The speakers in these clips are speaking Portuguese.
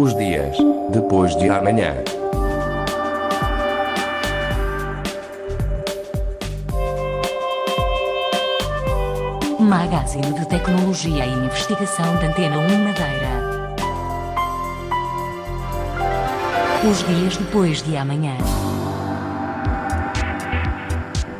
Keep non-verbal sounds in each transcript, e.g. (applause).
Os dias depois de amanhã. Magazine de Tecnologia e Investigação da Antena 1 Madeira. Os dias depois de amanhã.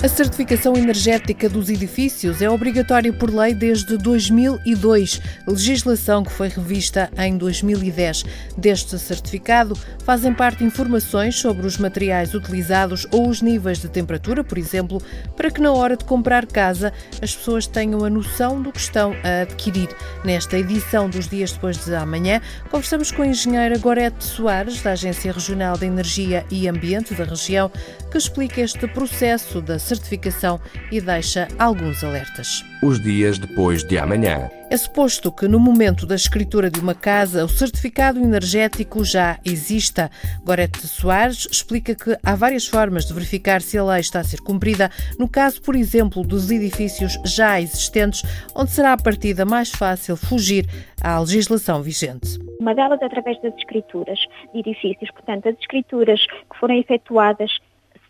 A certificação energética dos edifícios é obrigatória por lei desde 2002, legislação que foi revista em 2010. Deste certificado fazem parte informações sobre os materiais utilizados ou os níveis de temperatura, por exemplo, para que na hora de comprar casa as pessoas tenham a noção do que estão a adquirir. Nesta edição dos Dias Depois de Amanhã, conversamos com a engenheira Gorete Soares, da Agência Regional de Energia e Ambiente da região, que explica este processo da certificação e deixa alguns alertas. Os dias depois de amanhã. É suposto que no momento da escritura de uma casa o certificado energético já exista. Gorete Soares explica que há várias formas de verificar se a lei está a ser cumprida, no caso, por exemplo, dos edifícios já existentes, onde será a partida mais fácil fugir à legislação vigente. Uma delas é através das escrituras de edifícios, portanto, as escrituras que foram efetuadas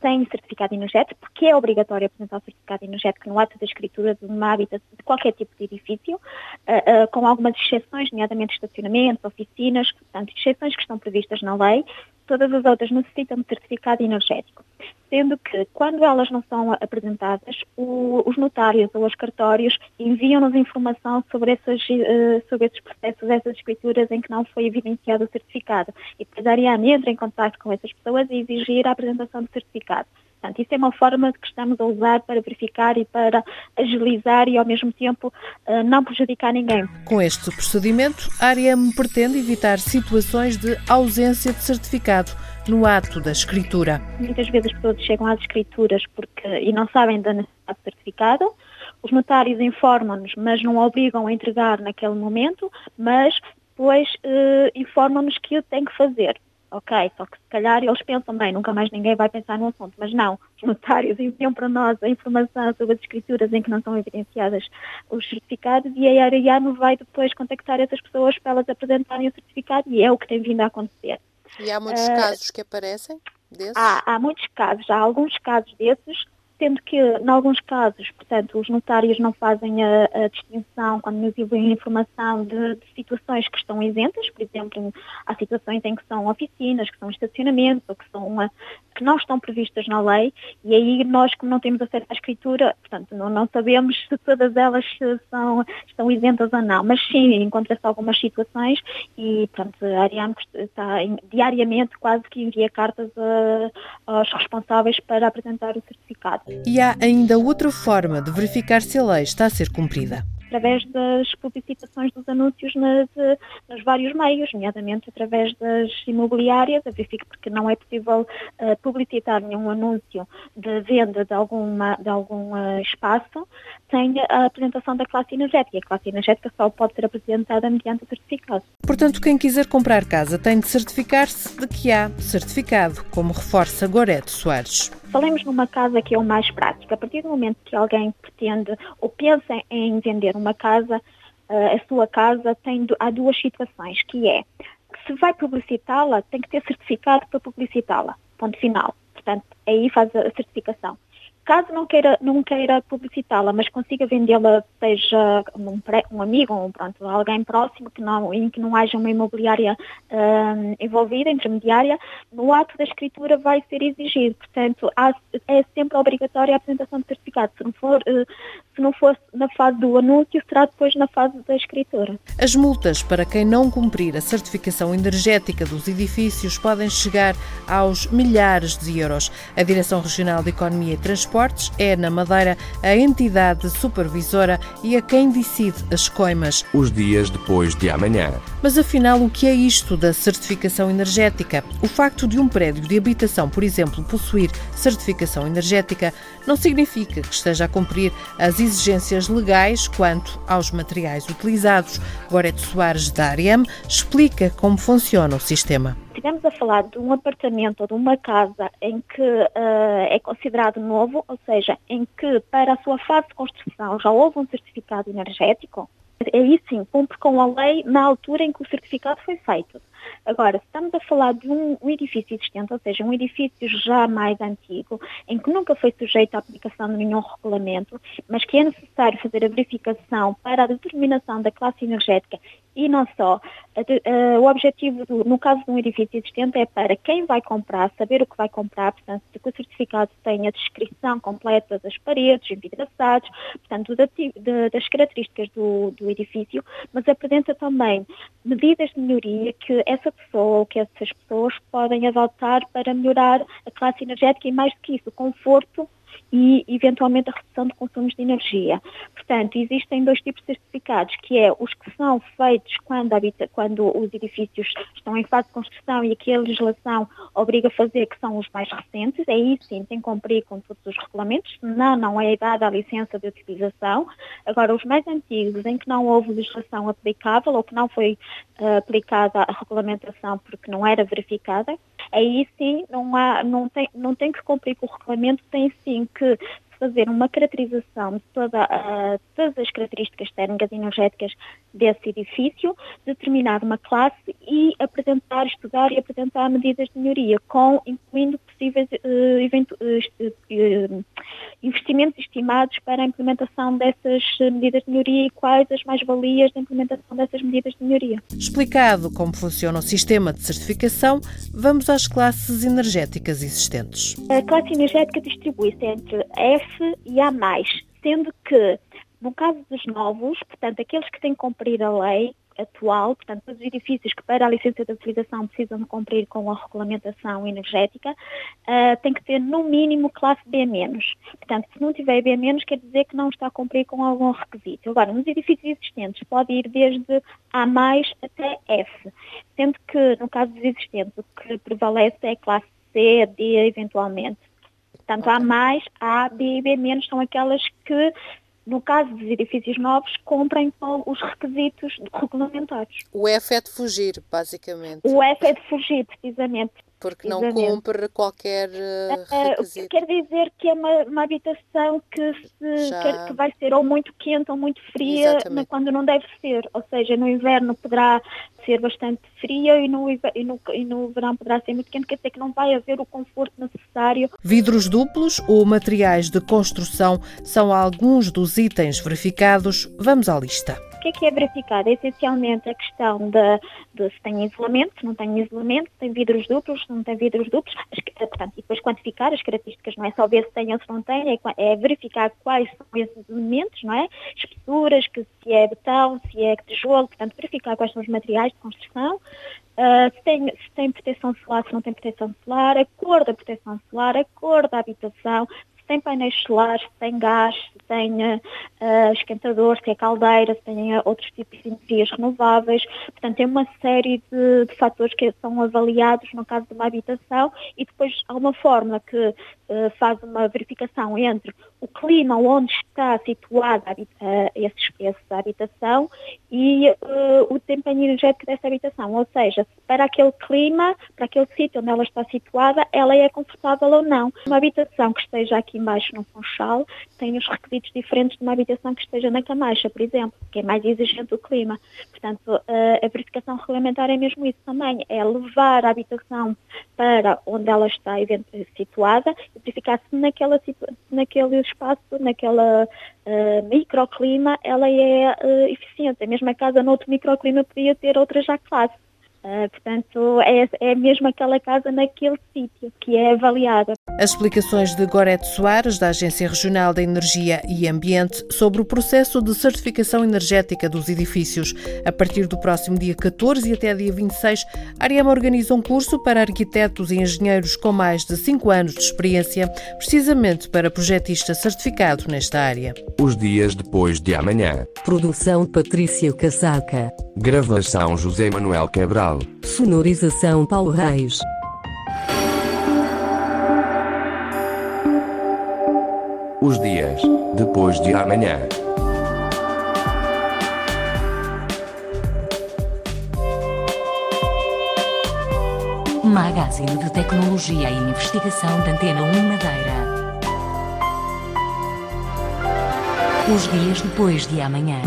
sem certificado energético, porque é obrigatório apresentar o certificado energético no ato da escritura de uma hábitat de qualquer tipo de edifício, uh, uh, com algumas exceções, nomeadamente estacionamentos, oficinas, portanto, exceções que estão previstas na lei, todas as outras necessitam de certificado energético. Sendo que, quando elas não são apresentadas, o, os notários ou os cartórios enviam-nos informação sobre, essas, uh, sobre esses processos, essas escrituras em que não foi evidenciado o certificado. E depois a Ariane entra em contato com essas pessoas e exigir a apresentação do certificado. Portanto, isso é uma forma que estamos a usar para verificar e para agilizar e, ao mesmo tempo, uh, não prejudicar ninguém. Com este procedimento, a ARIAM pretende evitar situações de ausência de certificado no ato da escritura. Muitas vezes as pessoas chegam às escrituras porque, e não sabem da necessidade de certificado, os notários informam-nos, mas não obrigam a entregar naquele momento, mas depois uh, informam-nos que o tem que fazer ok, só que se calhar eles pensam, bem, nunca mais ninguém vai pensar no assunto, mas não, os notários (laughs) enviam para nós a informação sobre as escrituras em que não estão evidenciadas os certificados e a Ariano vai depois contactar essas pessoas para elas apresentarem o certificado e é o que tem vindo a acontecer. E há muitos uh, casos que aparecem desses? Há, há muitos casos, há alguns casos desses sendo que, em alguns casos, portanto, os notários não fazem a, a distinção quando nos enviam informação de, de, situações que estão isentas, por exemplo, há situações em que são oficinas, que são estacionamentos, ou que, são uma, que não estão previstas na lei, e aí nós, como não temos acesso à escritura, portanto, não, não sabemos se todas elas são, estão isentas ou não, mas sim, encontra-se algumas situações e, portanto, a Ariane está diariamente quase que envia cartas a, aos responsáveis para apresentar o certificado. E há ainda outra forma de verificar se a lei está a ser cumprida através das publicitações dos anúncios nas, nos vários meios, nomeadamente através das imobiliárias, a verifico porque não é possível uh, publicitar nenhum anúncio de venda de, alguma, de algum uh, espaço sem a apresentação da classe energética. A classe energética só pode ser apresentada mediante certificado. Portanto, quem quiser comprar casa tem de certificar-se de que há certificado, como reforça Gorete Soares. Falemos numa casa que é o mais prático. A partir do momento que alguém pretende ou pensa em vender uma casa, eh, a sua casa tem, há duas situações, que é, se vai publicitá-la, tem que ter certificado para publicitá-la. Ponto final. Portanto, aí faz a certificação. Caso não queira, não queira publicitá-la, mas consiga vendê-la, seja um, um, amigo ou pronto, alguém próximo, que não, em que não haja uma imobiliária uh, envolvida, intermediária, no ato da escritura vai ser exigido. Portanto, há, é sempre obrigatória a apresentação de certificado. Se não, for, uh, se não for na fase do anúncio, será depois na fase da escritura. As multas para quem não cumprir a certificação energética dos edifícios podem chegar aos milhares de euros. A Direção Regional de Economia e Transporte Transportes é, na Madeira, a entidade supervisora e a quem decide as coimas. Os dias depois de amanhã. Mas afinal, o que é isto da certificação energética? O facto de um prédio de habitação, por exemplo, possuir certificação energética não significa que esteja a cumprir as exigências legais quanto aos materiais utilizados. Goreto Soares, da AREM, explica como funciona o sistema estivermos a falar de um apartamento ou de uma casa em que uh, é considerado novo, ou seja, em que para a sua fase de construção já houve um certificado energético, Aí sim, cumpre com a lei na altura em que o certificado foi feito. Agora, se estamos a falar de um, um, edifício existente, ou seja, um edifício já mais antigo, em que nunca foi sujeito à aplicação de nenhum regulamento, mas que é necessário fazer a verificação para a determinação da classe energética e não só. O objetivo, do, no caso de um edifício existente, é para quem vai comprar, saber o que vai comprar, portanto, que o certificado tenha a descrição completa das paredes, envidraçados, portanto, das características do, do edifício, mas apresenta também medidas de melhoria que essa pessoa ou que essas pessoas podem adotar para melhorar a classe energética e, mais do que isso, o conforto e, eventualmente, a redução de consumos de energia. Portanto, existem dois tipos de certificados, que é os que são feitos quando, habita, quando os edifícios estão em fase de construção e que a legislação obriga a fazer, que são os mais recentes. Aí sim tem que cumprir com todos os regulamentos, senão não é dada a licença de utilização. Agora, os mais antigos, em que não houve legislação aplicável ou que não foi uh, aplicada a regulamentação porque não era verificada, aí sim não, há, não, tem, não tem que cumprir com o regulamento, tem sim que fazer uma caracterização de toda, uh, todas as características térmicas e energéticas desse edifício, determinar uma classe e apresentar, estudar e apresentar medidas de melhoria, com, incluindo possíveis uh, uh, investimentos estimados para a implementação dessas medidas de melhoria e quais as mais-valias da implementação dessas medidas de melhoria. Explicado como funciona o sistema de certificação, vamos às classes energéticas existentes. A classe energética distribui-se entre F e A+, sendo que no caso dos novos, portanto, aqueles que têm que cumprir a lei, atual, portanto, todos os edifícios que para a licença de utilização precisam de cumprir com a regulamentação energética, uh, tem que ter no mínimo classe B-. Portanto, se não tiver B-, quer dizer que não está a cumprir com algum requisito. Agora, nos edifícios existentes pode ir desde A até F, sendo que no caso dos existentes o que prevalece é classe C, D, eventualmente. Portanto, A, A, B e B- são aquelas que no caso dos edifícios novos, cumprem com os requisitos regulamentares. O F é de fugir, basicamente. O F é de fugir, precisamente. Porque não cumpre qualquer uh, requisito. Quer dizer que é uma, uma habitação que, se, Já... que, vai ser ou muito quente ou muito fria quando não deve ser. Ou seja, no inverno poderá ser bastante fria e no, e no, e no verão poderá ser muito quente, quer dizer que não vai haver o conforto necessário. Vidros duplos ou materiais de construção são alguns dos itens verificados. Vamos à lista. O que é que é verificado? É essencialmente a questão de, de, se tem isolamento, se não tem isolamento, se tem vidros duplos, se não tem vidros duplos, eh, portanto, e depois quantificar as características, não é só ver se tem ou se não tem, é, é verificar quais são esses elementos, não é? Espessuras, que se é betão, se é tijolo, portanto, verificar quais são os materiais de construção, Uh, se, tem, se tem proteção solar, se não tem proteção solar, a cor da proteção solar, a cor da habitação, tem painéis solares, se tem gás, se tem uh, esquentador, se é caldeira, se tem uh, outros tipos de energias renováveis. Portanto, tem uma série de, de, fatores que são avaliados no caso de uma habitação e depois há uma fórmula que uh, faz uma verificação entre o clima onde está situada essa habitação e o desempenho energético dessa habitação. Ou seja, para aquele clima, para aquele sítio onde ela está situada, ela é confortável ou não. Uma habitação que esteja aqui embaixo no Funchal tem os requisitos diferentes de uma habitação que esteja na Camacha, por exemplo, que é mais exigente o clima. Portanto, a verificação regulamentar é mesmo isso também, é levar a habitação para onde ela está situada e verificar se naquela, naquele espaço, naquela uh, microclima, ela é uh, eficiente. A mesma casa, noutro microclima, podia ter outra já classe. Uh, portanto, é, é mesmo aquela casa naquele sítio que é avaliada. As explicações de Gorete Soares, da Agência Regional da Energia e Ambiente, sobre o processo de certificação energética dos edifícios. A partir do próximo dia 14 e até dia 26, a Ariama organiza um curso para arquitetos e engenheiros com mais de 5 anos de experiência, precisamente para projetista certificado nesta área. Os dias depois de amanhã. Produção Patrícia Casaca. Gravação José Manuel Cabral. Sonorização Paulo Reis. Os dias depois de amanhã. Magazine de Tecnologia e Investigação da Antena 1 Madeira. Os dias depois de amanhã.